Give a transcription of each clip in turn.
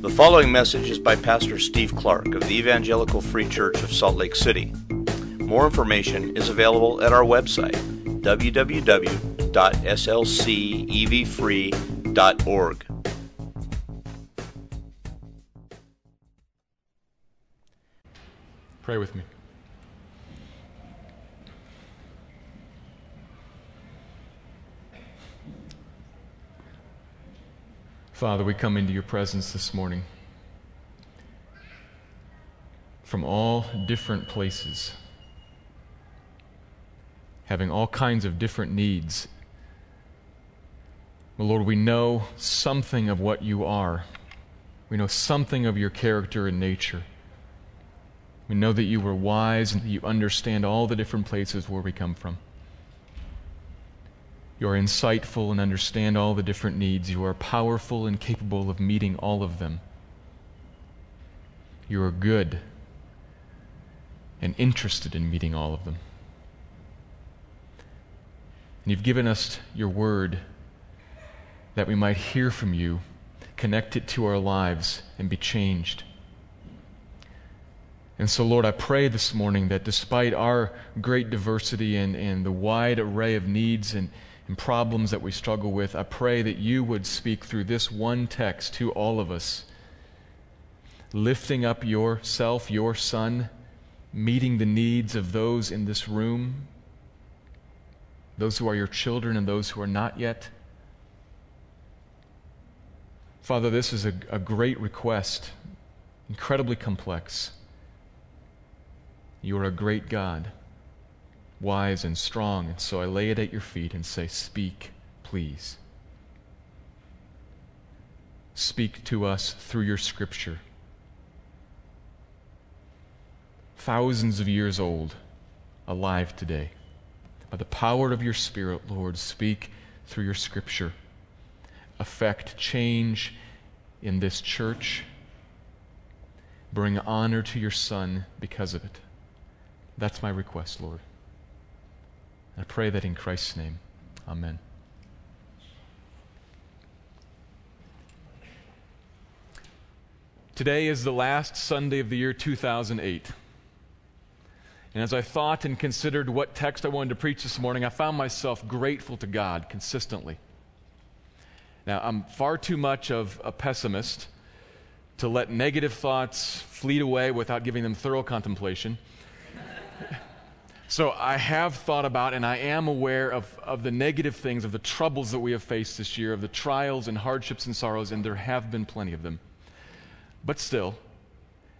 The following message is by Pastor Steve Clark of the Evangelical Free Church of Salt Lake City. More information is available at our website, www.slcevfree.org. Pray with me. Father, we come into your presence this morning from all different places, having all kinds of different needs. Well, Lord, we know something of what you are. We know something of your character and nature. We know that you are wise and that you understand all the different places where we come from. You are insightful and understand all the different needs. You are powerful and capable of meeting all of them. You are good and interested in meeting all of them. And you've given us your word that we might hear from you, connect it to our lives, and be changed. And so, Lord, I pray this morning that despite our great diversity and, and the wide array of needs and and problems that we struggle with, I pray that you would speak through this one text to all of us, lifting up yourself, your Son, meeting the needs of those in this room, those who are your children and those who are not yet. Father, this is a, a great request, incredibly complex. You are a great God wise and strong. And so I lay it at your feet and say, Speak, please. Speak to us through your scripture. Thousands of years old, alive today. By the power of your Spirit, Lord, speak through your scripture. Affect change in this church. Bring honor to your Son because of it. That's my request, Lord. I pray that in Christ's name. Amen. Today is the last Sunday of the year 2008. And as I thought and considered what text I wanted to preach this morning, I found myself grateful to God consistently. Now, I'm far too much of a pessimist to let negative thoughts fleet away without giving them thorough contemplation. So I have thought about and I am aware of, of the negative things, of the troubles that we have faced this year, of the trials and hardships and sorrows, and there have been plenty of them. But still,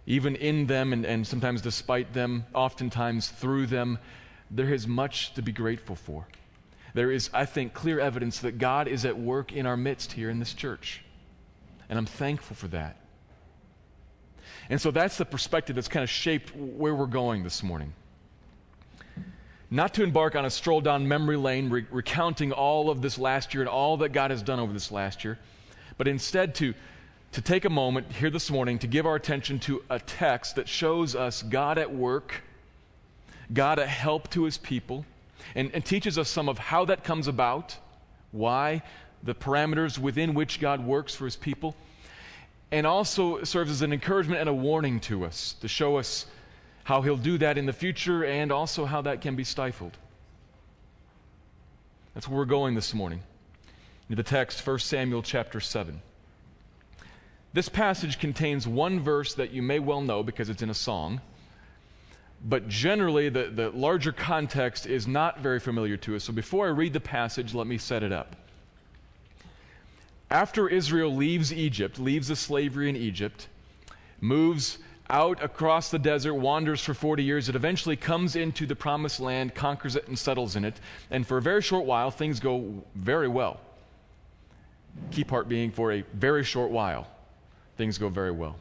even in them and, and sometimes despite them, oftentimes through them, there is much to be grateful for. There is, I think, clear evidence that God is at work in our midst here in this church. And I'm thankful for that. And so that's the perspective that's kind of shaped where we're going this morning not to embark on a stroll down memory lane re- recounting all of this last year and all that God has done over this last year, but instead to, to take a moment here this morning to give our attention to a text that shows us God at work, God at help to his people, and, and teaches us some of how that comes about, why, the parameters within which God works for his people, and also serves as an encouragement and a warning to us to show us how he'll do that in the future, and also how that can be stifled. That's where we're going this morning. In the text, 1 Samuel chapter 7. This passage contains one verse that you may well know because it's in a song, but generally the, the larger context is not very familiar to us. So before I read the passage, let me set it up. After Israel leaves Egypt, leaves the slavery in Egypt, moves out across the desert, wanders for 40 years. It eventually comes into the promised land, conquers it, and settles in it. And for a very short while, things go very well. Key part being for a very short while, things go very well.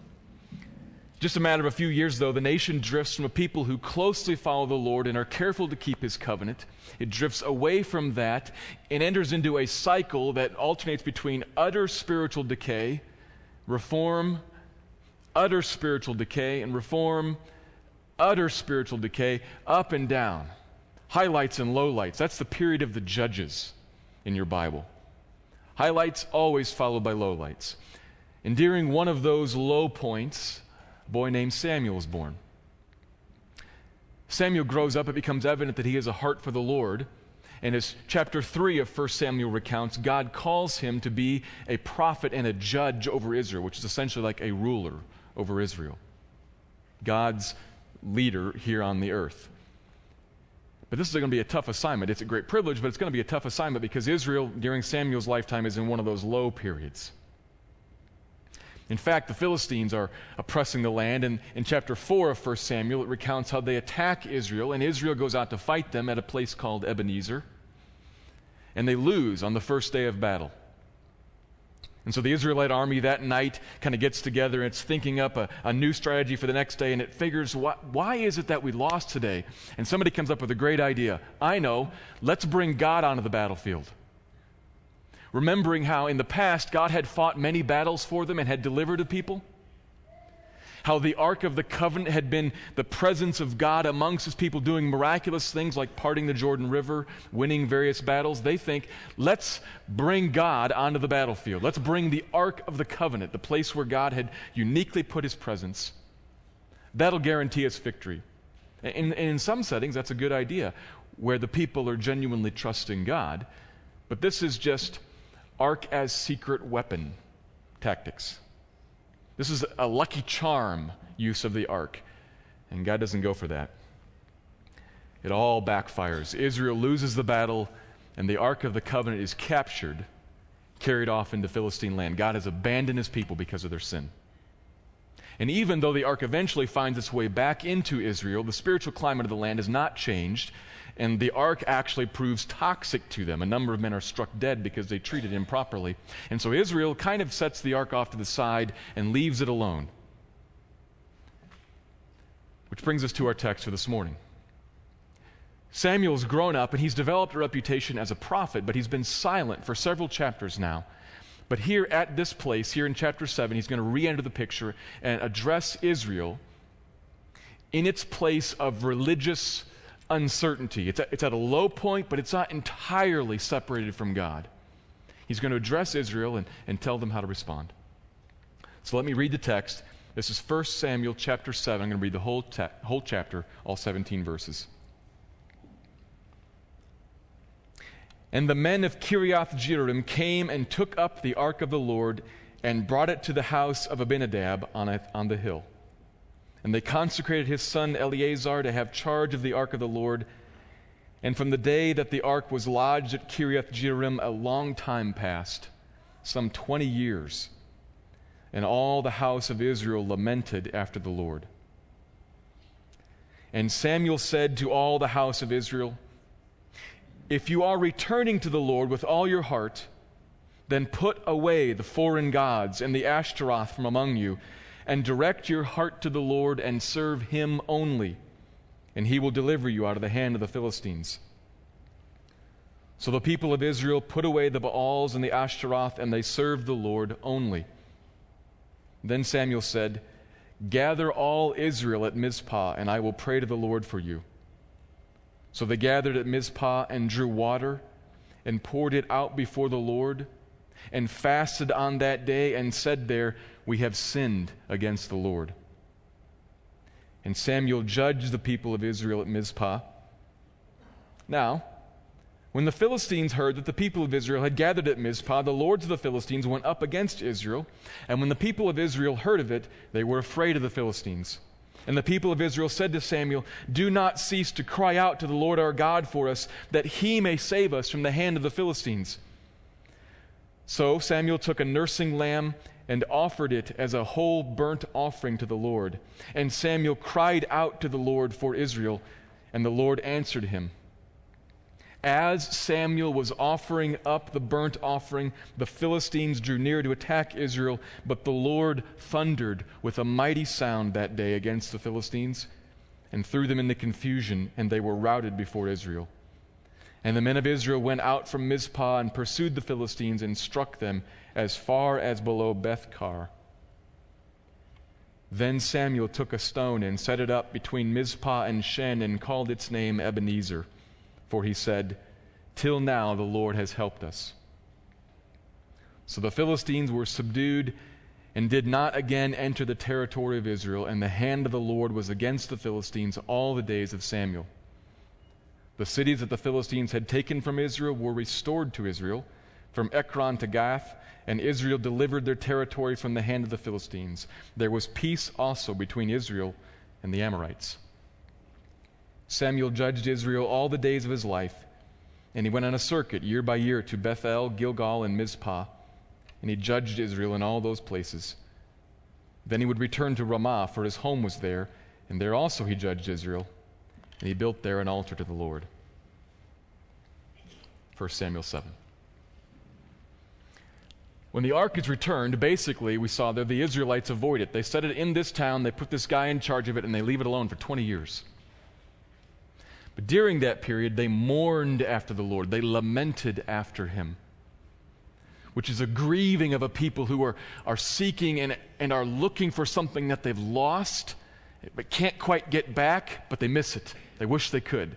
Just a matter of a few years, though, the nation drifts from a people who closely follow the Lord and are careful to keep his covenant. It drifts away from that and enters into a cycle that alternates between utter spiritual decay, reform, utter spiritual decay, and reform, utter spiritual decay, up and down, highlights and lowlights. That's the period of the judges in your Bible. Highlights always followed by lowlights. And during one of those low points, a boy named Samuel is born. Samuel grows up, it becomes evident that he has a heart for the Lord. And as chapter 3 of 1 Samuel recounts, God calls him to be a prophet and a judge over Israel, which is essentially like a ruler over Israel. God's leader here on the earth. But this is going to be a tough assignment. It's a great privilege, but it's going to be a tough assignment because Israel, during Samuel's lifetime, is in one of those low periods. In fact, the Philistines are oppressing the land, and in chapter 4 of 1 Samuel, it recounts how they attack Israel, and Israel goes out to fight them at a place called Ebenezer, and they lose on the first day of battle. And so the Israelite army that night kind of gets together and it's thinking up a, a, new strategy for the next day and it figures, why, why is it that we lost today? And somebody comes up with a great idea. I know, let's bring God onto the battlefield remembering how in the past God had fought many battles for them and had delivered a people. How the Ark of the Covenant had been the presence of God amongst his people doing miraculous things like parting the Jordan River, winning various battles. They think, let's bring God onto the battlefield. Let's bring the Ark of the Covenant, the place where God had uniquely put his presence. That'll guarantee us victory. And in, some settings, that's a good idea, where the people are genuinely trusting God. But this is just ark as secret weapon tactics. This is a lucky charm use of the ark, and God doesn't go for that. It all backfires. Israel loses the battle, and the ark of the covenant is captured, carried off into Philistine land. God has abandoned his people because of their sin. And even though the ark eventually finds its way back into Israel, the spiritual climate of the land has not changed and the ark actually proves toxic to them. A number of men are struck dead because they treated it improperly. And so Israel kind of sets the ark off to the side and leaves it alone. Which brings us to our text for this morning. Samuel's grown up and he's developed a reputation as a prophet, but he's been silent for several chapters now. But here at this place, here in chapter 7, he's going to re enter the picture and address Israel in its place of religious uncertainty. It's, it's at a low point, but it's not entirely separated from God. He's going to address Israel and, and tell them how to respond. So let me read the text. This is 1 Samuel chapter 7. I'm going to read the whole, te- whole chapter, all 17 verses. And the men of Kiriath Jearim came and took up the ark of the Lord and brought it to the house of Abinadab on, a, on the hill. And they consecrated his son Eleazar to have charge of the ark of the Lord. And from the day that the ark was lodged at Kiriath Jearim, a long time passed, some 20 years. And all the house of Israel lamented after the Lord. And Samuel said to all the house of Israel, If you are returning to the Lord with all your heart, then put away the foreign gods and the Ashtaroth from among you and direct your heart to the Lord and serve him only, and he will deliver you out of the hand of the Philistines. So the people of Israel put away the Baals and the Ashtaroth, and they served the Lord only. Then Samuel said, Gather all Israel at Mizpah, and I will pray to the Lord for you. So they gathered at Mizpah and drew water and poured it out before the Lord and fasted on that day and said there, we have sinned against the Lord. And Samuel judged the people of Israel at Mizpah. Now, when the Philistines heard that the people of Israel had gathered at Mizpah, the lords of the Philistines went up against Israel. And when the people of Israel heard of it, they were afraid of the Philistines. And the people of Israel said to Samuel, Do not cease to cry out to the Lord our God for us, that he may save us from the hand of the Philistines. So Samuel took a nursing lamb and offered it as a whole burnt offering to the Lord. And Samuel cried out to the Lord for Israel, and the Lord answered him. As Samuel was offering up the burnt offering, the Philistines drew near to attack Israel, but the Lord thundered with a mighty sound that day against the Philistines and threw them into confusion, and they were routed before Israel. And the men of Israel went out from Mizpah and pursued the Philistines and struck them as far as below Bethkar. Then Samuel took a stone and set it up between Mizpah and Shen and called its name Ebenezer, for he said, Till now the Lord has helped us. So the Philistines were subdued, and did not again enter the territory of Israel, and the hand of the Lord was against the Philistines all the days of Samuel. The cities that the Philistines had taken from Israel were restored to Israel, from Ekron to Gath, and Israel delivered their territory from the hand of the Philistines. There was peace also between Israel and the Amorites. Samuel judged Israel all the days of his life, and he went on a circuit year by year to Bethel, Gilgal, and Mizpah and he judged Israel in all those places. Then he would return to Ramah, for his home was there, and there also he judged Israel, and he built there an altar to the Lord. 1 Samuel 7. When the ark is returned, basically, we saw there the Israelites avoid it. They set it in this town, they put this guy in charge of it, and they leave it alone for 20 years. But during that period, they mourned after the Lord, they lamented after him which is a grieving of a people who are, are seeking and, and are looking for something that they've lost, but can't quite get back, but they miss it. They wish they could.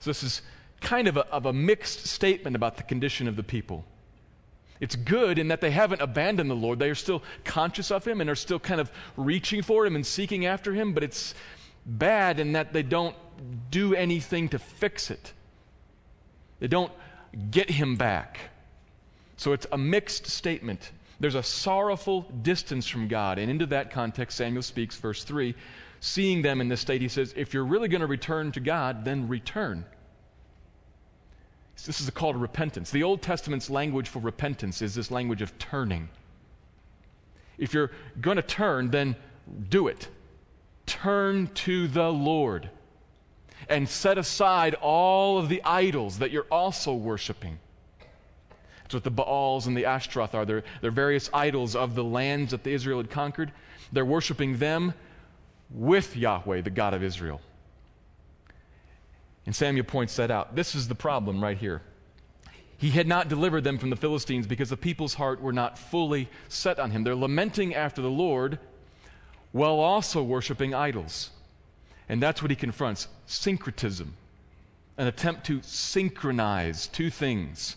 So, this is kind of a, of a mixed statement about the condition of the people. It's good in that they haven't abandoned the Lord. They are still conscious of Him and are still kind of reaching for Him and seeking after Him, but it's bad in that they don't do anything to fix it. They don't get Him back. So it's a mixed statement. There's a sorrowful distance from God. And into that context, Samuel speaks, verse 3. Seeing them in this state, he says, If you're really going to return to God, then return. This is a call to repentance. The Old Testament's language for repentance is this language of turning. If you're going to turn, then do it. Turn to the Lord and set aside all of the idols that you're also worshiping. That's what the Baals and the Ashtaroth are. They're, they're various idols of the lands that the Israel had conquered. They're worshiping them with Yahweh, the God of Israel. And Samuel points that out. This is the problem right here. He had not delivered them from the Philistines because the people's heart were not fully set on him. They're lamenting after the Lord while also worshiping idols. And that's what he confronts syncretism, an attempt to synchronize two things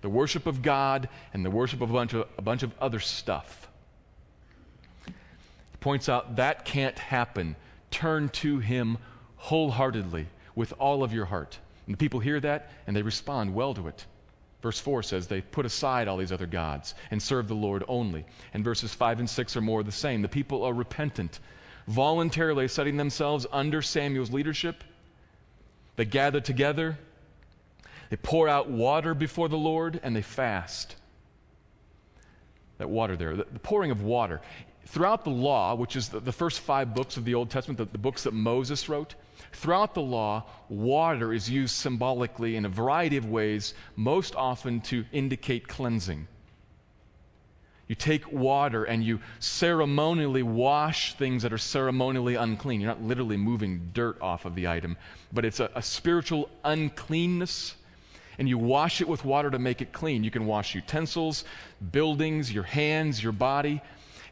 the worship of God and the worship of a bunch of, a bunch of other stuff. He points out that can't happen. Turn to Him wholeheartedly with all of your heart. And the people hear that and they respond well to it. Verse 4 says they put aside all these other gods and serve the Lord only. And verses 5 and 6 are more the same. The people are repentant, voluntarily setting themselves under Samuel's leadership. They gather together they pour out water before the Lord and they fast. That water there, the, pouring of water. Throughout the law, which is the, the first five books of the Old Testament, the, the books that Moses wrote, throughout the law, water is used symbolically in a variety of ways, most often to indicate cleansing. You take water and you ceremonially wash things that are ceremonially unclean. You're not literally moving dirt off of the item, but it's a, a spiritual uncleanness and you wash it with water to make it clean. You can wash utensils, buildings, your hands, your body.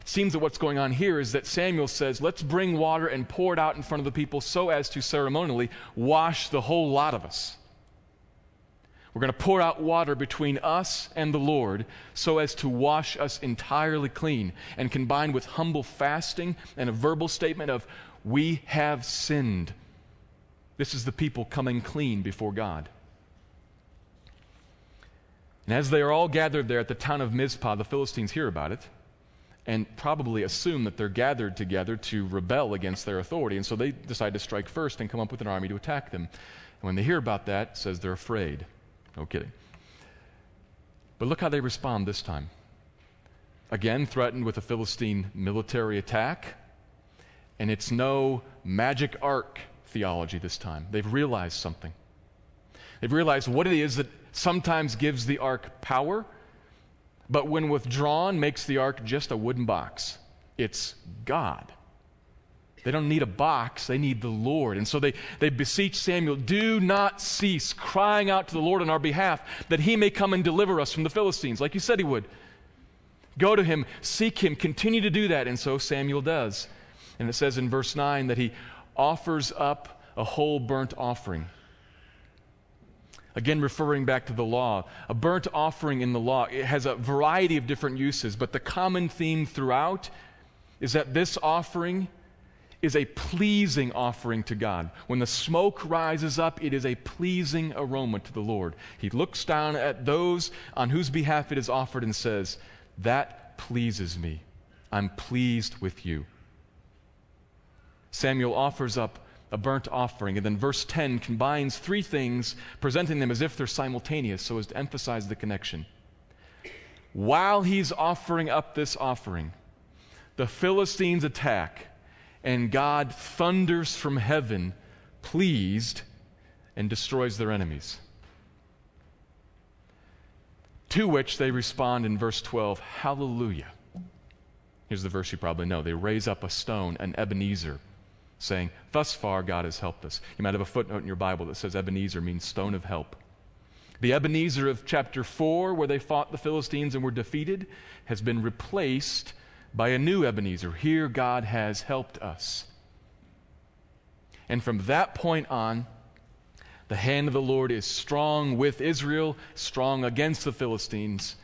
Seems that what's going on here is that Samuel says, let's bring water and pour it out in front of the people so as to ceremonially wash the whole lot of us. We're going to pour out water between us and the Lord so as to wash us entirely clean. And combined with humble fasting and a verbal statement of, We have sinned. This is the people coming clean before God. And as they are all gathered there at the town of Mizpah, the Philistines hear about it and probably assume that they're gathered together to rebel against their authority. And so they decide to strike first and come up with an army to attack them. And when they hear about that, says they're afraid. No kidding. But look how they respond this time. Again, threatened with a Philistine military attack. And it's no magic ark theology this time. They've realized something. They've realized what it is that sometimes gives the ark power, but when withdrawn, makes the ark just a wooden box. It's God. They don't need a box, they need the Lord. And so they, they beseech Samuel, do not cease crying out to the Lord on our behalf that he may come and deliver us from the Philistines, like you said he would. Go to him, seek him, continue to do that. And so Samuel does. And it says in verse 9 that he offers up a whole burnt offering Again, referring back to the law, a burnt offering in the law, it has a variety of different uses, but the common theme throughout is that this offering is a pleasing offering to God. When the smoke rises up, it is a pleasing aroma to the Lord. He looks down at those on whose behalf it is offered and says, That pleases me. I'm pleased with you. Samuel offers up a burnt offering. And then verse 10 combines three things, presenting them as if they're simultaneous so as to emphasize the connection. While he's offering up this offering, the Philistines attack, and God thunders from heaven, pleased, and destroys their enemies. To which they respond in verse 12, Hallelujah. Here's the verse you probably know. They raise up a stone, an Ebenezer, saying, Thus far God has helped us. You might have a footnote in your Bible that says Ebenezer means stone of help. The Ebenezer of chapter 4, where they fought the Philistines and were defeated, has been replaced by a new Ebenezer. Here God has helped us. And from that point on, the hand of the Lord is strong with Israel, strong against the Philistines,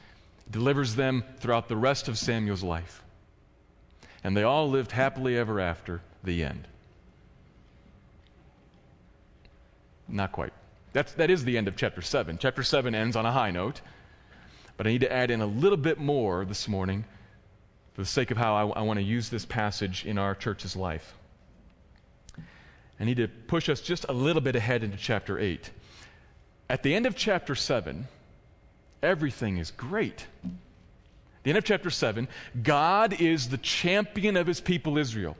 delivers them throughout the rest of Samuel's life. And they all lived happily ever after the end. Not quite. That's, that is the end of chapter 7. Chapter 7 ends on a high note, but I need to add in a little bit more this morning for the sake of how I, I want to use this passage in our church's life. I need to push us just a little bit ahead into chapter 8. At the end of chapter 7, everything is great. the end of chapter 7, God is the champion of his people Israel.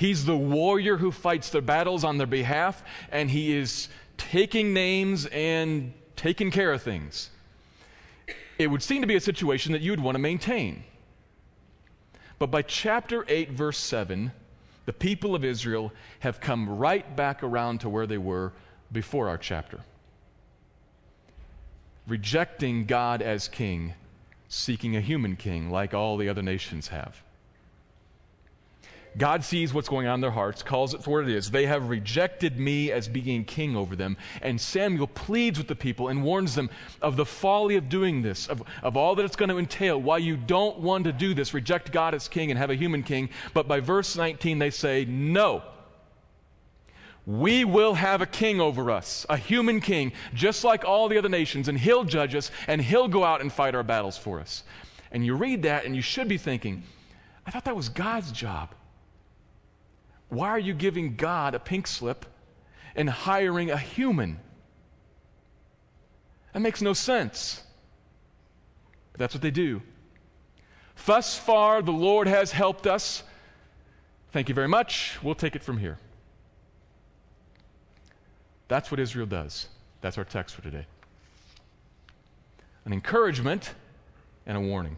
He's the warrior who fights the battles on their behalf, and he is taking names and taking care of things. It would seem to be a situation that you would want to maintain. But by chapter 8, verse 7, the people of Israel have come right back around to where they were before our chapter. Rejecting God as king, seeking a human king like all the other nations have. God sees what's going on in their hearts, calls it for what it is. They have rejected me as being king over them. And Samuel pleads with the people and warns them of the folly of doing this, of, of all that it's going to entail, why you don't want to do this, reject God as king and have a human king. But by verse 19, they say, No. We will have a king over us, a human king, just like all the other nations, and he'll judge us, and he'll go out and fight our battles for us. And you read that, and you should be thinking, I thought that was God's job. Why are you giving God a pink slip and hiring a human? That makes no sense. But that's what they do. Thus far, the Lord has helped us. Thank you very much. We'll take it from here. That's what Israel does. That's our text for today an encouragement and a warning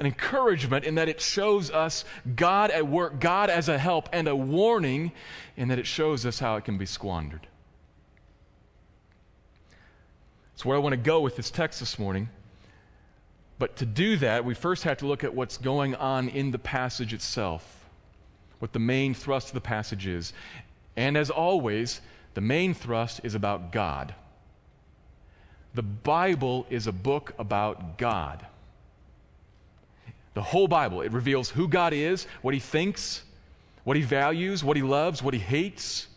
an encouragement in that it shows us God at work, God as a help, and a warning in that it shows us how it can be squandered. That's where I want to go with this text this morning. But to do that, we first have to look at what's going on in the passage itself, what the main thrust of the passage is. And as always, the main thrust is about God. The Bible is a book about God. The whole Bible, it reveals who God is, what he thinks, what he values, what he loves, what he hates,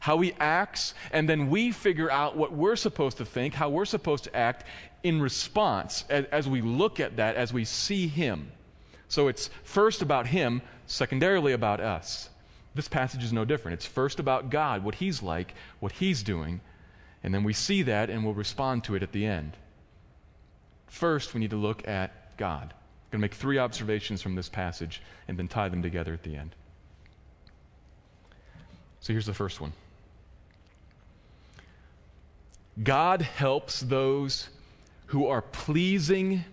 how he acts, and then we figure out what we're supposed to think, how we're supposed to act in response as, as we look at that, as we see him. So it's first about him, secondarily about us. This passage is no different. It's first about God, what he's like, what he's doing, and then we see that and we'll respond to it at the end. First, we need to look at God going to make three observations from this passage and then tie them together at the end. So here's the first one God helps those who are pleasing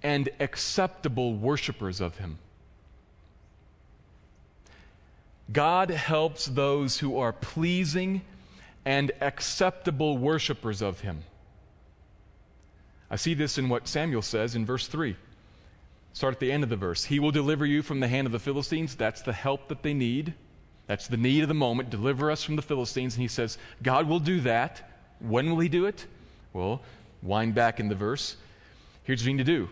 and acceptable worshipers of Him. God helps those who are pleasing and acceptable worshipers of Him. I see this in what Samuel says in verse 3. Start at the end of the verse. He will deliver you from the hand of the Philistines. That's the help that they need. That's the need of the moment. Deliver us from the Philistines. And he says, God will do that. When will he do it? Well, wind back in the verse. Here's what you need to do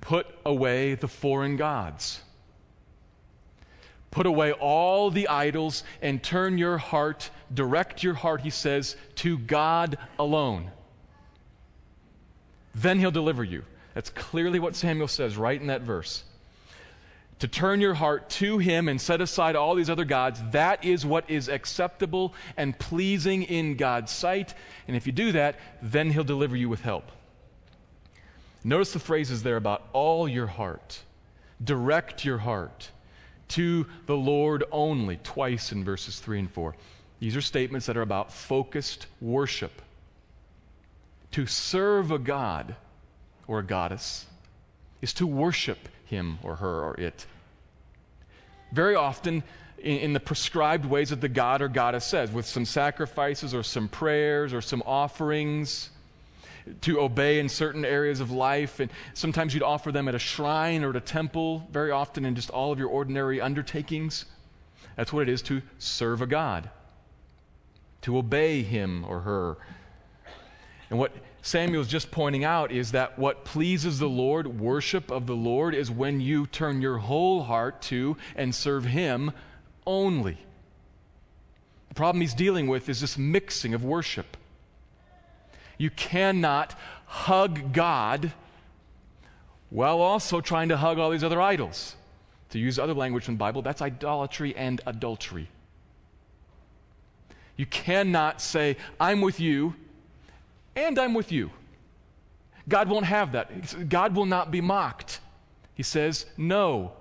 put away the foreign gods. Put away all the idols and turn your heart, direct your heart, he says, to God alone. Then he'll deliver you. That's clearly what Samuel says right in that verse. To turn your heart to him and set aside all these other gods, that is what is acceptable and pleasing in God's sight. And if you do that, then he'll deliver you with help. Notice the phrases there about all your heart, direct your heart to the Lord only, twice in verses 3 and 4. These are statements that are about focused worship. To serve a God or a goddess is to worship him or her or it. Very often, in, in, the prescribed ways that the god or goddess says, with some sacrifices or some prayers or some offerings to obey in certain areas of life. And sometimes you'd offer them at a shrine or at a temple, very often in just all of your ordinary undertakings. That's what it is to serve a God, to obey him or her. And what Samuel's just pointing out is that what pleases the Lord, worship of the Lord, is when you turn your whole heart to and serve him only. The problem he's dealing with is this mixing of worship. You cannot hug God while also trying to hug all these other idols. To use other language from the Bible, that's idolatry and adultery. You cannot say, I'm with you and I'm with you. God won't have that. God will not be mocked. He says, No,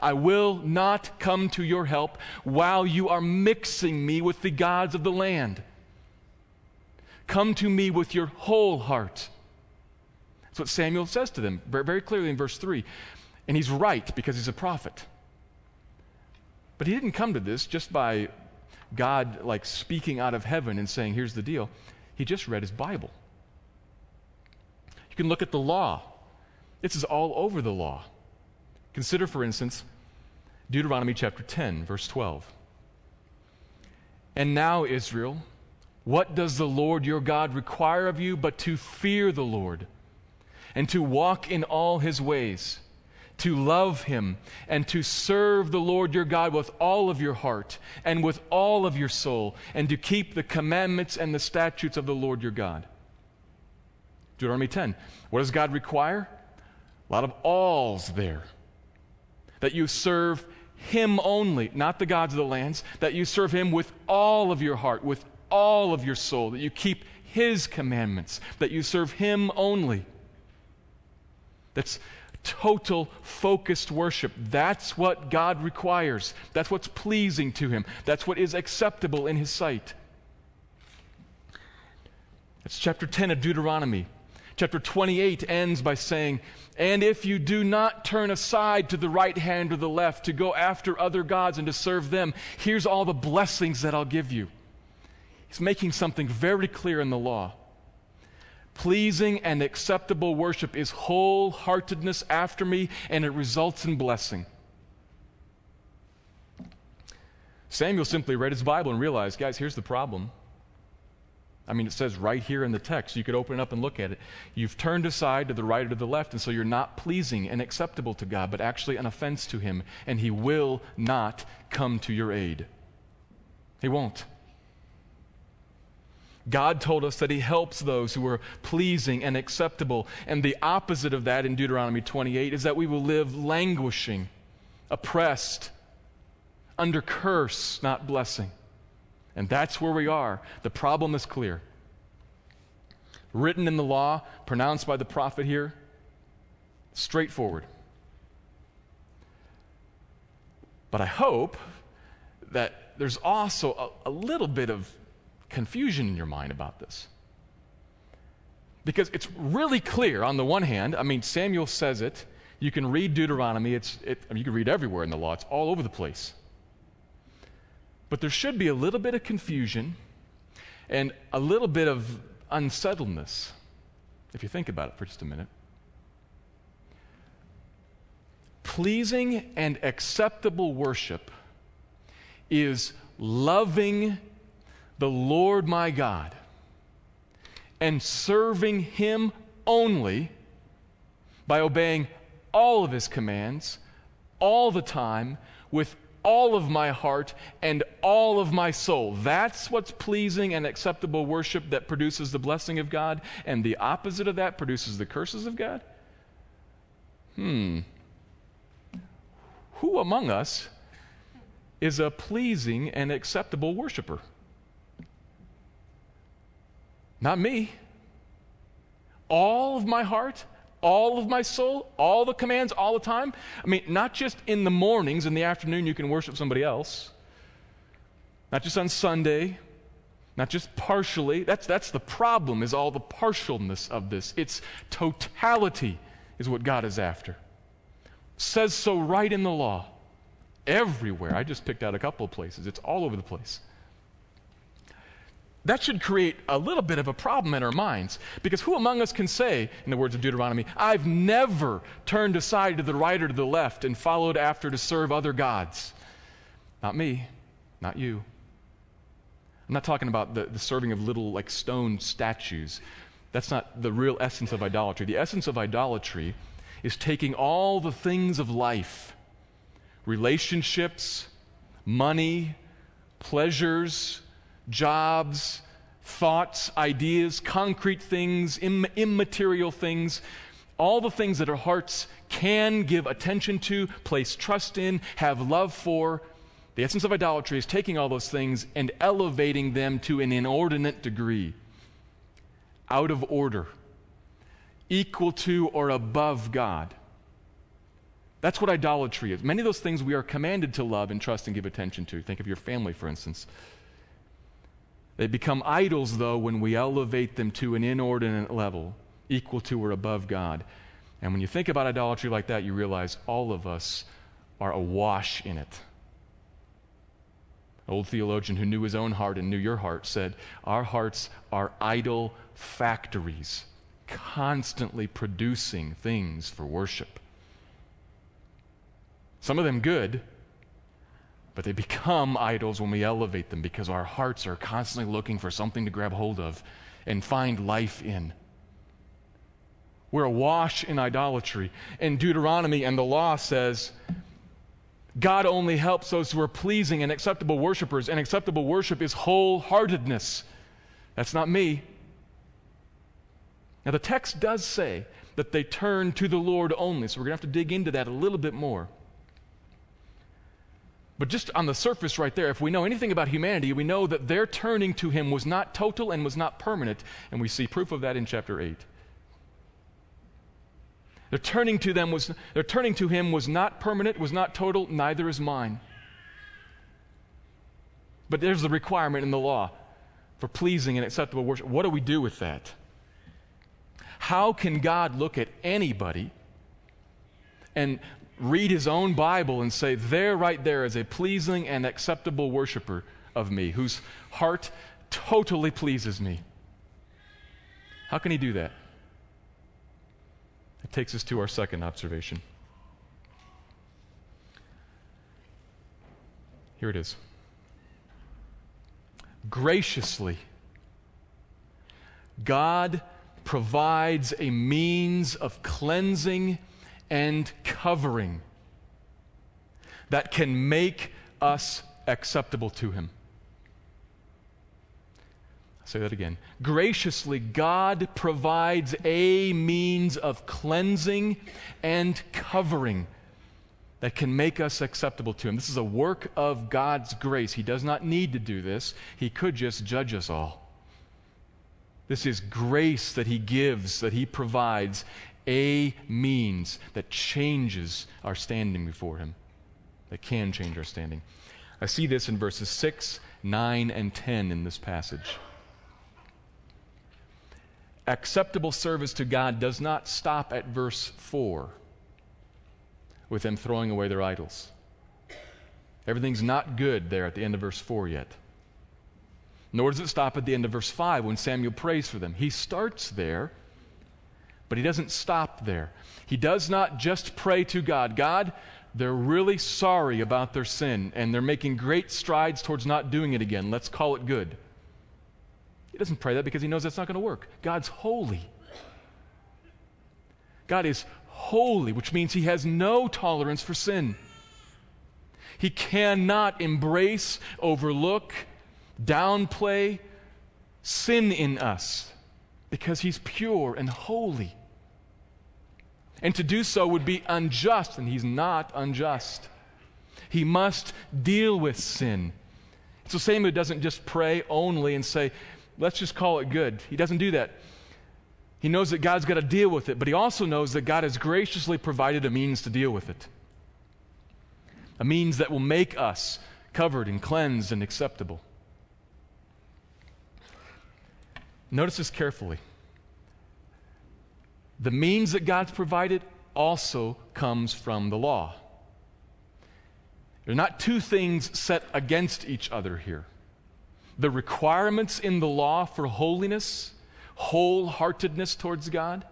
I will not come to your help while you are mixing me with the gods of the land. Come to me with your whole heart. That's what Samuel says to them very, clearly in verse 3. And he's right because he's a prophet. But he didn't come to this just by God like speaking out of heaven and saying, here's the deal. He just read his Bible. You can look at the law. This is all over the law. Consider, for instance, Deuteronomy chapter 10, verse 12. And now, Israel, what does the Lord your God require of you but to fear the Lord and to walk in all his ways, to love him and to serve the Lord your God with all of your heart and with all of your soul, and to keep the commandments and the statutes of the Lord your God? Deuteronomy 10. What does God require? A lot of alls there. That you serve him only, not the gods of the lands, that you serve him with all of your heart, with all of your soul, that you keep His commandments, that you serve Him only. That's total focused worship. That's what God requires. That's what's pleasing to Him. That's what is acceptable in His sight. That's chapter 10 of Deuteronomy. Chapter 28 ends by saying, And if you do not turn aside to the right hand or the left to go after other gods and to serve them, here's all the blessings that I'll give you. He's making something very clear in the law. Pleasing and acceptable worship is wholeheartedness after me, and it results in blessing. Samuel simply read his Bible and realized, guys, here's the problem. I mean, it says right here in the text. You could open it up and look at it. You've turned aside to the right or to the left, and so you're not pleasing and acceptable to God, but actually an offense to Him, and He will not come to your aid. He won't. God told us that He helps those who are pleasing and acceptable. And the opposite of that in Deuteronomy 28 is that we will live languishing, oppressed, under curse, not blessing. And that's where we are. The problem is clear. Written in the law, pronounced by the prophet here, straightforward. But I hope that there's also a, a little bit of confusion in your mind about this. Because it's really clear on the one hand, I mean, Samuel says it. You can read Deuteronomy, it's, it, I mean, you can read everywhere in the law, it's all over the place. But there should be a little bit of confusion and a little bit of unsettledness, if you think about it for just a minute. Pleasing and acceptable worship is loving the Lord my God and serving Him only by obeying all of His commands all the time with all of my heart and all of my soul. That's what's pleasing and acceptable worship that produces the blessing of God, and the opposite of that produces the curses of God? Hmm. Who among us is a pleasing and acceptable worshiper? Not me. All of my heart, all of my soul, all the commands, all the time. I mean, not just in the mornings, in the afternoon, you can worship somebody else. Not just on Sunday, not just partially. That's, that's the problem, is all the partialness of this. It's totality, is what God is after. Says so right in the law. Everywhere. I just picked out a couple of places, it's all over the place that should create a little bit of a problem in our minds. Because who among us can say, in the words of Deuteronomy, I've never turned aside to the right or to the left and followed after to serve other gods? Not me, not you. I'm not talking about the, the serving of little like stone statues. That's not the real essence of idolatry. The essence of idolatry is taking all the things of life relationships, money, pleasures, jobs, thoughts, ideas, concrete things, Im- immaterial things, all the things that our hearts can give attention to, place trust in, have love for. The essence of idolatry is taking all those things and elevating them to an inordinate degree, out of order, equal to or above God. That's what idolatry is. Many of those things we are commanded to love and trust and give attention to. Think of your family, for instance. They become idols, though, when we elevate them to an inordinate level, equal to or above God. And when you think about idolatry like that, you realize all of us are awash in it. Old theologian who knew his own heart and knew your heart said, Our hearts are idol factories, constantly producing things for worship. Some of them good, but they become idols when we elevate them because our hearts are constantly looking for something to grab hold of and find life in. We're awash in idolatry. And Deuteronomy and the law says God only helps those who are pleasing and acceptable worshipers, and acceptable worship is wholeheartedness. That's not me. Now, the text does say that they turn to the Lord only, so we're going to have to dig into that a little bit more. But just on the surface, right there, if we know anything about humanity, we know that their turning to him was not total and was not permanent, and we see proof of that in chapter 8. Their turning to them was their turning to him was not permanent, was not total, neither is mine. But there's the requirement in the law for pleasing and acceptable worship. What do we do with that? How can God look at anybody and read his own Bible and say, There, right there, is a pleasing and acceptable worshiper of me, whose heart totally pleases me. How can he do that? It takes us to our second observation. Here it is. Graciously, God provides a means of cleansing and covering that can make us acceptable to Him. I'll say that again. Graciously, God provides a means of cleansing and covering that can make us acceptable to Him. This is a work of God's grace. He does not need to do this, He could just judge us all. This is grace that He gives, that He provides, a means that changes our standing before Him, that can change our standing. I see this in verses 6, 9, and 10 in this passage. Acceptable service to God does not stop at verse 4 with them throwing away their idols. Everything's not good there at the end of verse 4 yet. Nor does it stop at the end of verse 5 when Samuel prays for them. He starts there but he doesn't stop there. He does not just pray to God God, they're really sorry about their sin and they're making great strides towards not doing it again. Let's call it good. He doesn't pray that because he knows that's not going to work. God's holy. God is holy, which means he has no tolerance for sin. He cannot embrace, overlook, downplay sin in us because he's pure and holy. And to do so would be unjust, and he's not unjust. He must deal with sin. So Samuel doesn't just pray only and say, let's just call it good. He doesn't do that. He knows that God's got to deal with it, but he also knows that God has graciously provided a means to deal with it. A means that will make us covered and cleansed and acceptable. Notice this carefully. The means that God's provided also comes from the law. There are not two things set against each other here. The requirements in the law for holiness, wholeheartedness towards God,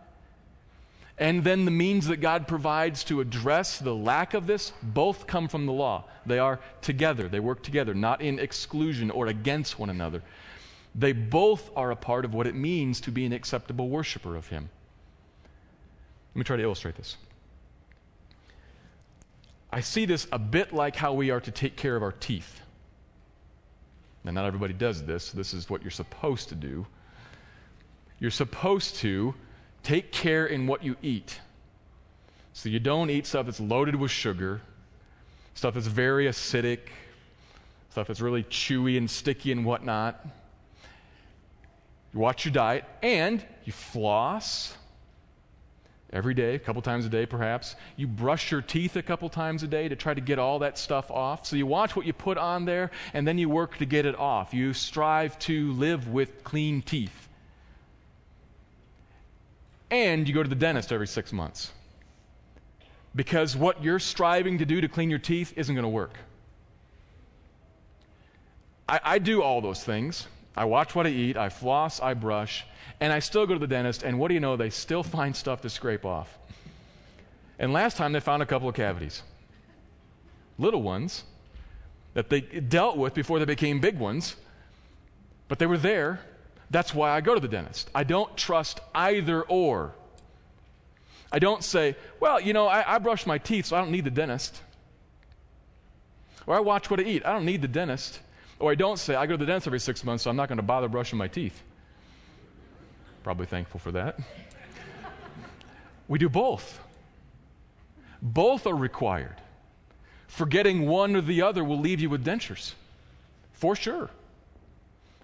and then the means that God provides to address the lack of this both come from the law. They are together, they work together, not in exclusion or against one another. They both are a part of what it means to be an acceptable worshiper of Him. Let me try to illustrate this. I see this a bit like how we are to take care of our teeth. Now, not everybody does this. This is what you're supposed to do. You're supposed to take care in what you eat. So you don't eat stuff that's loaded with sugar, stuff that's very acidic, stuff that's really chewy and sticky and whatnot. You watch your diet and you floss every day, a couple times a day perhaps. You brush your teeth a couple times a day to try to get all that stuff off. So you watch what you put on there and then you work to get it off. You strive to live with clean teeth. And you go to the dentist every six months. Because what you're striving to do to clean your teeth isn't going to work. I, I do all those things. I watch what I eat, I floss, I brush, and I still go to the dentist, and what do you know? They still find stuff to scrape off. And last time they found a couple of cavities. Little ones that they dealt with before they became big ones, but they were there. That's why I go to the dentist. I don't trust either or. I don't say, well, you know, I, I brush my teeth, so I don't need the dentist. Or I watch what I eat. I don't need the dentist. Or I don't say, I go to the dentist every six months, so I'm not going to bother brushing my teeth. Probably thankful for that. we do both. Both are required. Forgetting one or the other will leave you with dentures, for sure.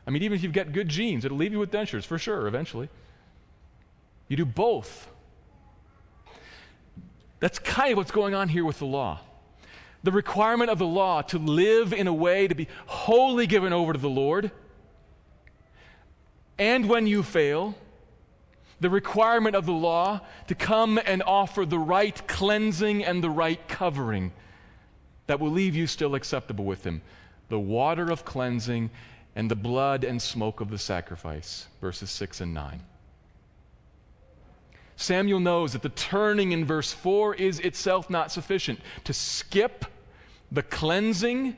I mean, even if you've got good genes, it'll leave you with dentures, for sure, eventually. You do both. That's kind of what's going on here with the law the requirement of the law to live in a way to be wholly given over to the Lord. And when you fail, the requirement of the law to come and offer the right cleansing and the right covering that will leave you still acceptable with Him the water of cleansing and the blood and smoke of the sacrifice. Verses 6 and 9. Samuel knows that the turning in verse 4 is itself not sufficient. To skip the cleansing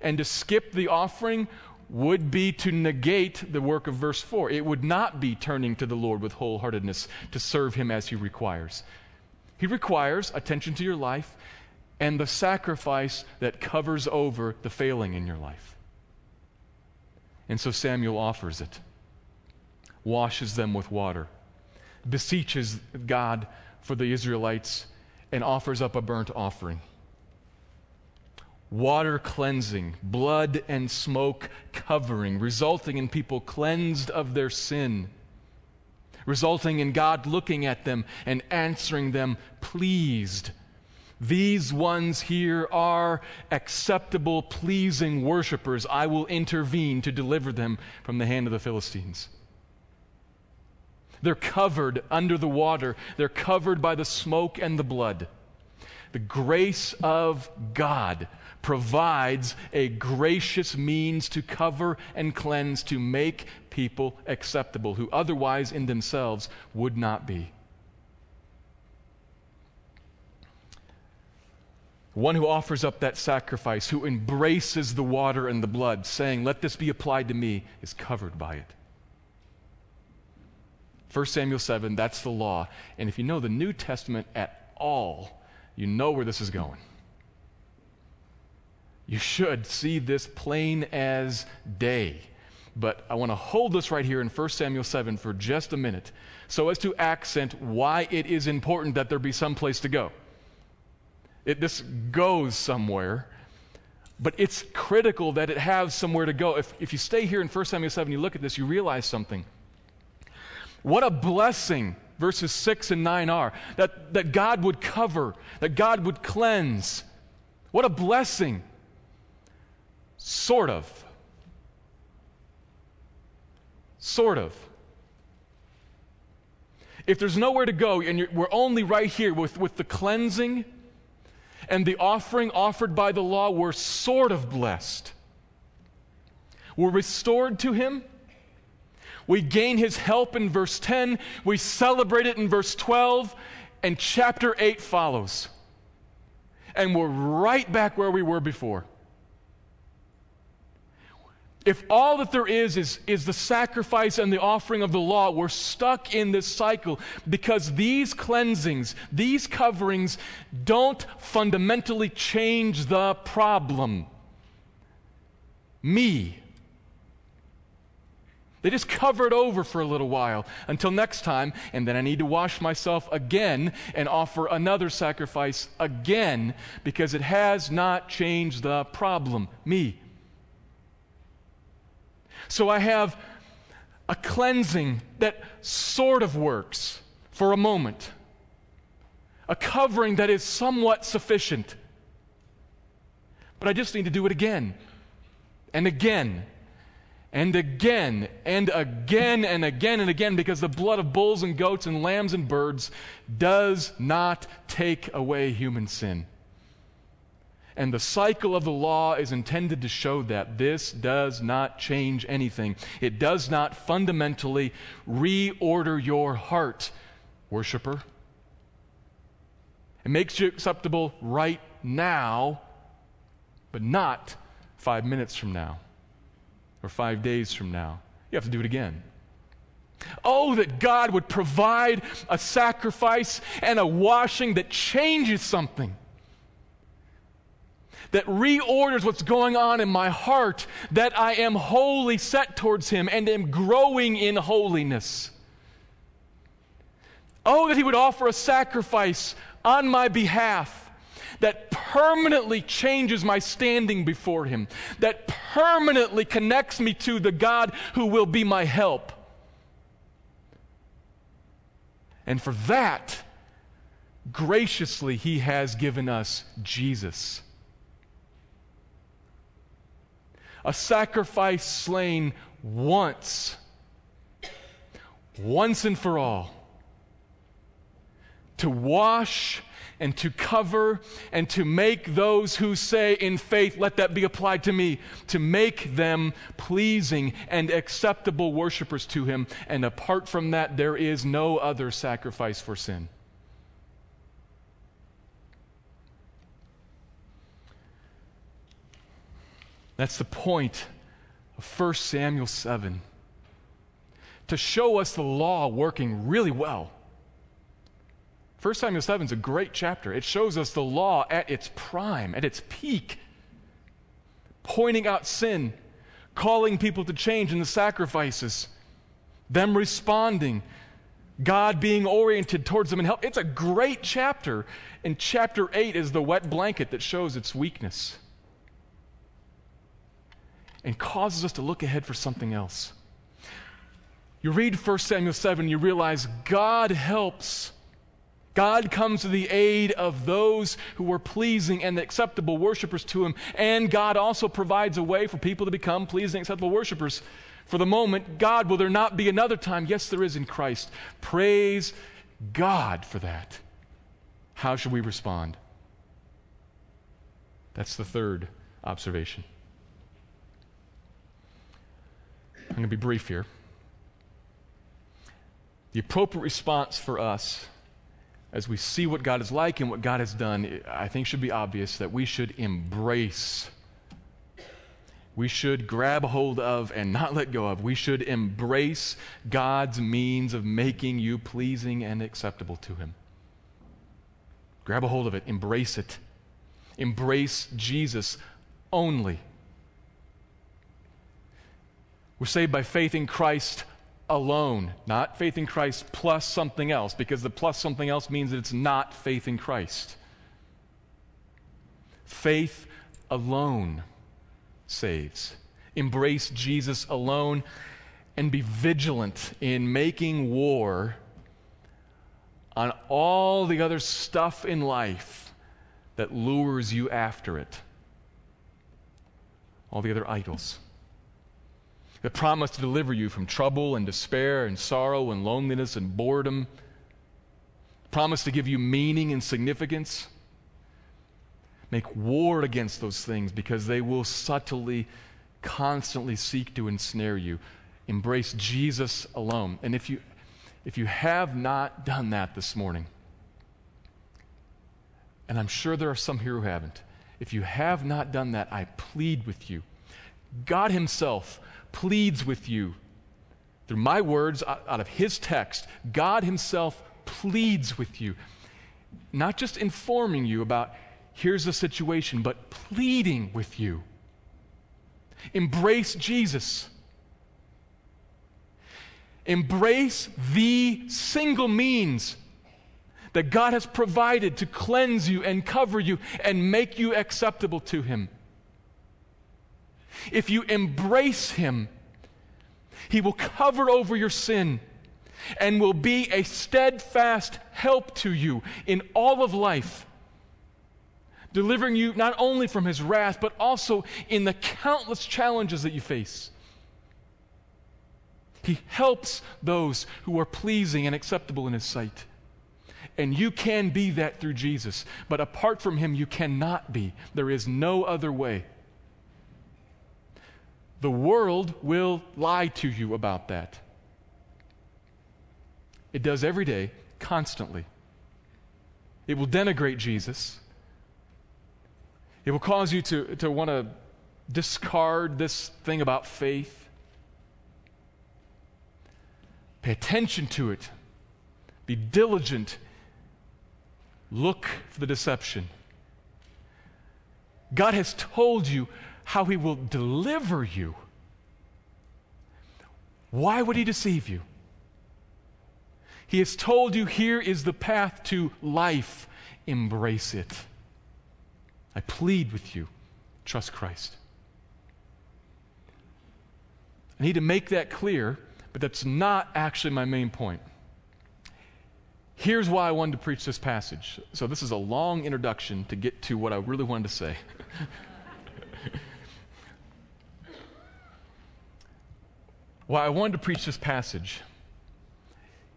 and to skip the offering would be to negate the work of verse 4. It would not be turning to the Lord with wholeheartedness to serve Him as He requires. He requires attention to your life and the sacrifice that covers over the failing in your life. And so Samuel offers it, washes them with water, beseeches God for the Israelites, and offers up a burnt offering water cleansing, blood and smoke covering, resulting in people cleansed of their sin, resulting in God looking at them and answering them pleased. These ones here are acceptable, pleasing worshipers. I will intervene to deliver them from the hand of the Philistines. They're covered under the water, they're covered by the smoke and the blood. The grace of God provides a gracious means to cover and cleanse, to make people acceptable who otherwise in themselves would not be. One who offers up that sacrifice, who embraces the water and the blood, saying, Let this be applied to me, is covered by it. 1 Samuel 7, that's the law. And if you know the New Testament at all, you know where this is going. You should see this plain as day. But I want to hold this right here in 1 Samuel 7 for just a minute so as to accent why it is important that there be some place to go. It, this goes somewhere, but it's critical that it has somewhere to go. If, if you stay here in 1 Samuel 7, you look at this, you realize something. What a blessing verses 6 and 9 are that, that God would cover, that God would cleanse. What a blessing. Sort of. Sort of. If there's nowhere to go and we're only right here with, with the cleansing and the offering offered by the law, we're sort of blessed. We're restored to Him we gain his help in verse 10. We celebrate it in verse 12. And chapter 8 follows. And we're right back where we were before. If all that there is, is is the sacrifice and the offering of the law, we're stuck in this cycle because these cleansings, these coverings, don't fundamentally change the problem. Me. They just cover it over for a little while until next time, and then I need to wash myself again and offer another sacrifice again because it has not changed the problem, me. So I have a cleansing that sort of works for a moment, a covering that is somewhat sufficient. But I just need to do it again and again and again and again and again and again because the blood of bulls and goats and lambs and birds does not take away human sin. And the cycle of the law is intended to show that this does not change anything. It does not fundamentally reorder your heart, worshiper. It makes you acceptable right now, but not five minutes from now or five days from now. You have to do it again. Oh, that God would provide a sacrifice and a washing that changes something, that reorders what's going on in my heart, that I am wholly set towards Him and am growing in holiness. Oh, that He would offer a sacrifice on my behalf that permanently changes my standing before Him, that permanently connects me to the God who will be my help. And for that, graciously, He has given us Jesus. A sacrifice slain once, once and for all, to wash and to cover and to make those who say in faith, let that be applied to me, to make them pleasing and acceptable worshipers to Him. And apart from that, there is no other sacrifice for sin. That's the point of 1 Samuel 7 to show us the law working really well 1 Samuel 7 is a great chapter. It shows us the law at its prime, at its peak, pointing out sin, calling people to change in the sacrifices, them responding, God being oriented towards them and help. It's a great chapter. And chapter 8 is the wet blanket that shows its weakness and causes us to look ahead for something else. You read 1 Samuel 7, you realize God helps God comes to the aid of those who are pleasing and acceptable worshipers to Him. And God also provides a way for people to become pleasing, acceptable worshipers. For the moment, God, will there not be another time? Yes, there is in Christ. Praise God for that. How should we respond? That's the third observation. I'm going to be brief here. The appropriate response for us as we see what God is like and what God has done, I think should be obvious that we should embrace we should grab hold of and not let go of. We should embrace God's means of making you pleasing and acceptable to Him. Grab a hold of it, embrace it. Embrace Jesus only. We're saved by faith in Christ alone, not faith in Christ plus something else, because the plus something else means that it's not faith in Christ. Faith alone saves. Embrace Jesus alone and be vigilant in making war on all the other stuff in life that lures you after it. All the other idols that promise to deliver you from trouble and despair and sorrow and loneliness and boredom, promise to give you meaning and significance. Make war against those things because they will subtly, constantly seek to ensnare you. Embrace Jesus alone. And if you, if you have not done that this morning, and I'm sure there are some here who haven't, if you have not done that, I plead with you. God Himself pleads with you. Through my words out of his text, God himself pleads with you. Not just informing you about here's the situation, but pleading with you. Embrace Jesus. Embrace the single means that God has provided to cleanse you and cover you and make you acceptable to Him. If you embrace Him, He will cover over your sin and will be a steadfast help to you in all of life, delivering you not only from His wrath, but also in the countless challenges that you face. He helps those who are pleasing and acceptable in His sight. And you can be that through Jesus. But apart from Him, you cannot be. There is no other way. The world will lie to you about that. It does every day, constantly. It will denigrate Jesus. It will cause you to, to want to discard this thing about faith. Pay attention to it. Be diligent. Look for the deception. God has told you how he will deliver you. Why would he deceive you? He has told you here is the path to life. Embrace it. I plead with you. Trust Christ. I need to make that clear, but that's not actually my main point. Here's why I wanted to preach this passage. So, this is a long introduction to get to what I really wanted to say. Why I wanted to preach this passage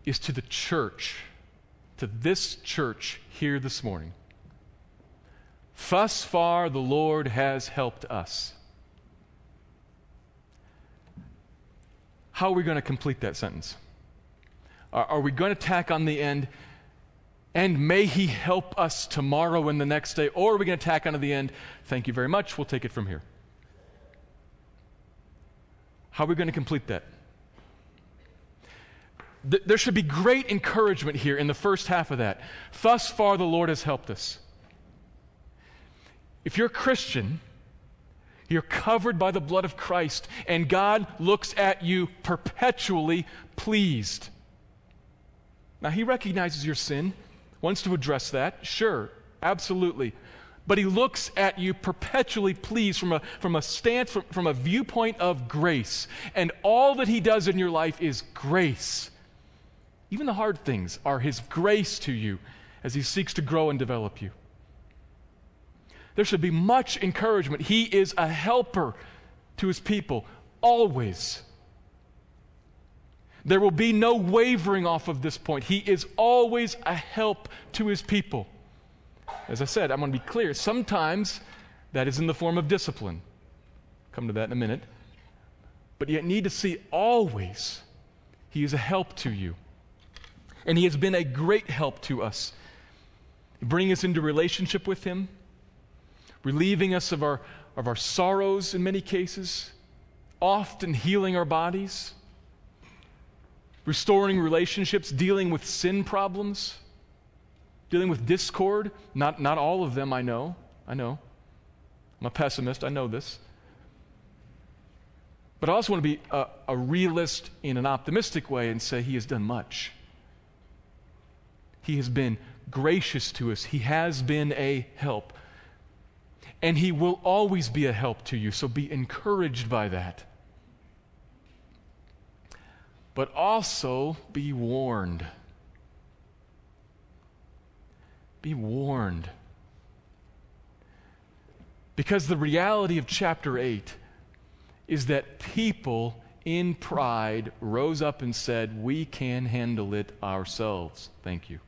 is to the church, to this church here this morning. Thus far, the Lord has helped us. How are we going to complete that sentence? Are, are we going to tack on the end, and may He help us tomorrow and the next day? Or are we going to tack on to the end, thank you very much, we'll take it from here? How are we going to complete that? Th- there should be great encouragement here in the first half of that. Thus far, the Lord has helped us. If you're a Christian, you're covered by the blood of Christ, and God looks at you perpetually pleased. Now, He recognizes your sin, wants to address that, sure, absolutely but he looks at you perpetually pleased from a, from a stance, from, from a viewpoint of grace. And all that he does in your life is grace. Even the hard things are his grace to you as he seeks to grow and develop you. There should be much encouragement. He is a helper to his people, always. There will be no wavering off of this point. He is always a help to his people. As I said, I'm going to be clear. Sometimes that is in the form of discipline. Come to that in a minute. But you need to see always He is a help to you. And He has been a great help to us. bringing us into relationship with Him, relieving us of our, of our sorrows in many cases, often healing our bodies, restoring relationships, dealing with sin problems, dealing with discord. Not, not all of them, I know. I know. I'm a pessimist, I know this. But I also want to be a, a realist in an optimistic way and say He has done much. He has been gracious to us, He has been a help. And He will always be a help to you, so be encouraged by that. But also be warned. Be warned. Because the reality of chapter 8 is that people in pride rose up and said, We can handle it ourselves. Thank you.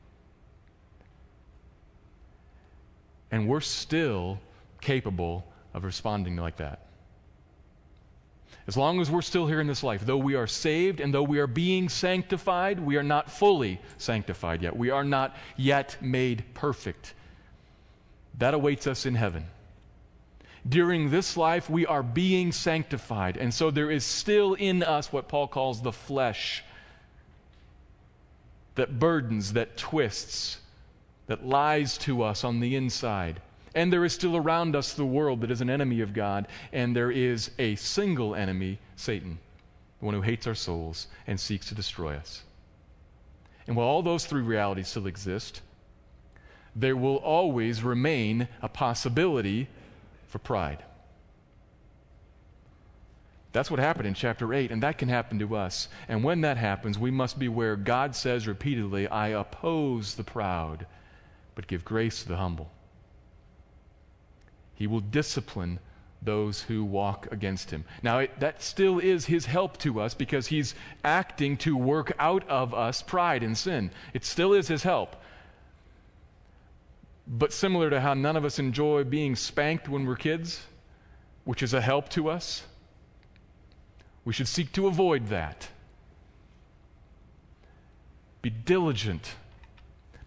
And we're still capable of responding like that. As long as we're still here in this life, though we are saved and though we are being sanctified, we are not fully sanctified yet. We are not yet made perfect. That awaits us in heaven during this life, we are being sanctified. And so there is still in us what Paul calls the flesh that burdens, that twists, that lies to us on the inside. And there is still around us the world that is an enemy of God, and there is a single enemy, Satan, the one who hates our souls and seeks to destroy us. And while all those three realities still exist, there will always remain a possibility for pride. That's what happened in chapter 8, and that can happen to us. And when that happens, we must beware. God says repeatedly, I oppose the proud, but give grace to the humble. He will discipline those who walk against him. Now, it, that still is his help to us because he's acting to work out of us pride and sin. It still is his help. But similar to how none of us enjoy being spanked when we're kids, which is a help to us, we should seek to avoid that. Be diligent.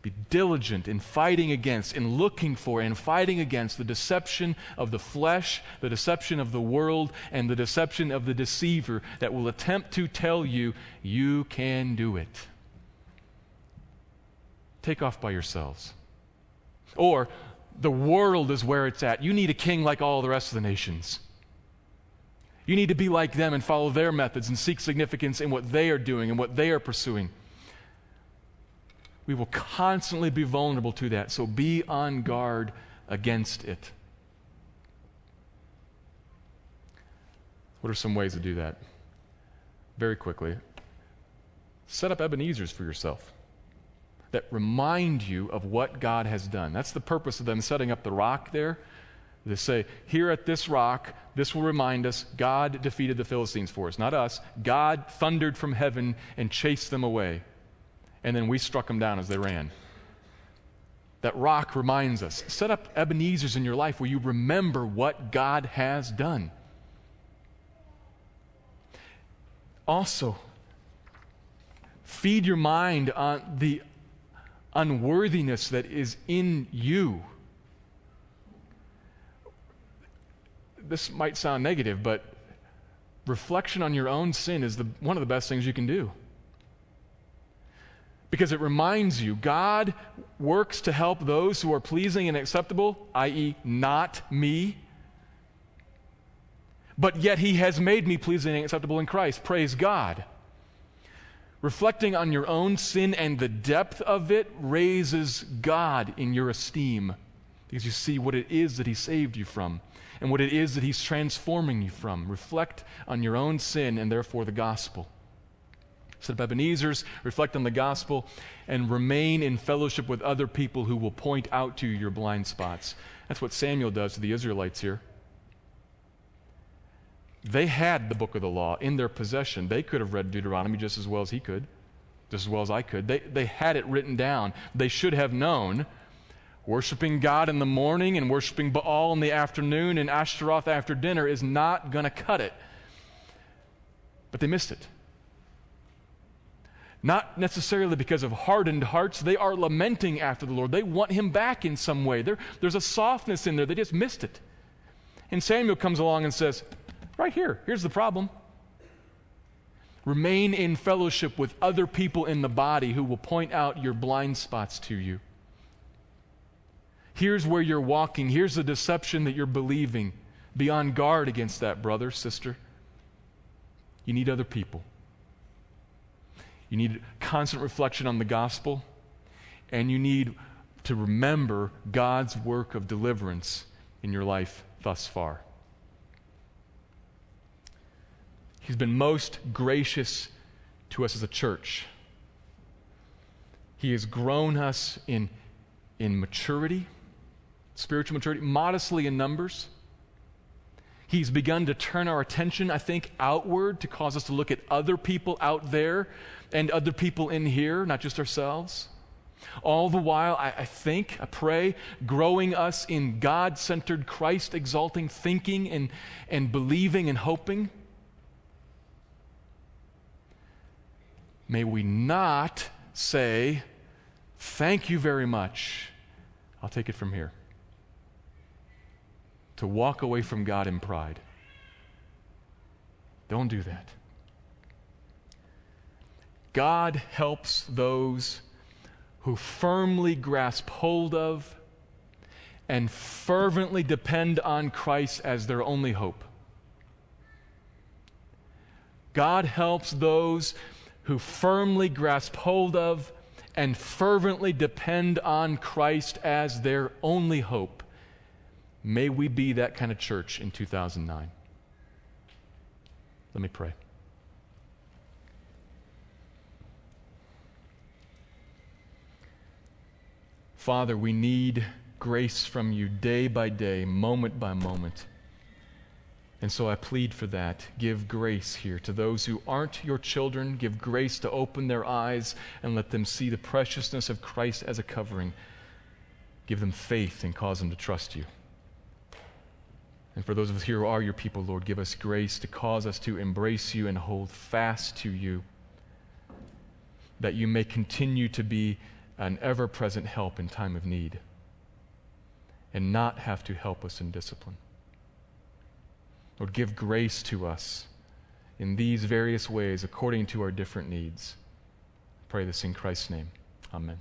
Be diligent in fighting against, in looking for, and fighting against the deception of the flesh, the deception of the world, and the deception of the deceiver that will attempt to tell you you can do it. Take off by yourselves. Or the world is where it's at. You need a king like all the rest of the nations. You need to be like them and follow their methods and seek significance in what they are doing and what they are pursuing. We will constantly be vulnerable to that, so be on guard against it. What are some ways to do that? Very quickly. Set up Ebenezer's for yourself that remind you of what God has done. That's the purpose of them setting up the rock there. They say, here at this rock, this will remind us God defeated the Philistines for us, not us. God thundered from heaven and chased them away. And then we struck them down as they ran. That rock reminds us. Set up Ebenezer's in your life where you remember what God has done. Also, feed your mind on the unworthiness that is in you. This might sound negative, but reflection on your own sin is the, one of the best things you can do. Because it reminds you God works to help those who are pleasing and acceptable, i.e., not me. But yet he has made me pleasing and acceptable in Christ. Praise God. Reflecting on your own sin and the depth of it raises God in your esteem because you see what it is that He saved you from and what it is that He's transforming you from. Reflect on your own sin and therefore the gospel. Set up Ebenezer's, reflect on the gospel, and remain in fellowship with other people who will point out to you your blind spots. That's what Samuel does to the Israelites here. They had the book of the law in their possession. They could have read Deuteronomy just as well as he could, just as well as I could. They, they had it written down. They should have known worshiping God in the morning and worshiping Baal in the afternoon and Ashtaroth after dinner is not going to cut it. But they missed it. Not necessarily because of hardened hearts. They are lamenting after the Lord. They want him back in some way. There, there's a softness in there. They just missed it. And Samuel comes along and says, Right here, here's the problem. Remain in fellowship with other people in the body who will point out your blind spots to you. Here's where you're walking. Here's the deception that you're believing. Be on guard against that, brother, sister. You need other people. You need constant reflection on the gospel, and you need to remember God's work of deliverance in your life thus far. He's been most gracious to us as a church. He has grown us in, in maturity, spiritual maturity, modestly in numbers. He's begun to turn our attention, I think, outward to cause us to look at other people out there and other people in here, not just ourselves. All the while, I, I think, I pray, growing us in God centered, Christ exalting thinking and, and believing and hoping. May we not say, Thank you very much. I'll take it from here. To walk away from God in pride. Don't do that. God helps those who firmly grasp hold of and fervently depend on Christ as their only hope. God helps those who firmly grasp hold of and fervently depend on Christ as their only hope. May we be that kind of church in 2009. Let me pray. Father, we need grace from you day by day, moment by moment. And so I plead for that. Give grace here to those who aren't your children. Give grace to open their eyes and let them see the preciousness of Christ as a covering. Give them faith and cause them to trust you. And for those of us here who are your people, Lord, give us grace to cause us to embrace you and hold fast to you, that you may continue to be an ever present help in time of need and not have to help us in discipline. Lord, give grace to us in these various ways according to our different needs. I pray this in Christ's name. Amen.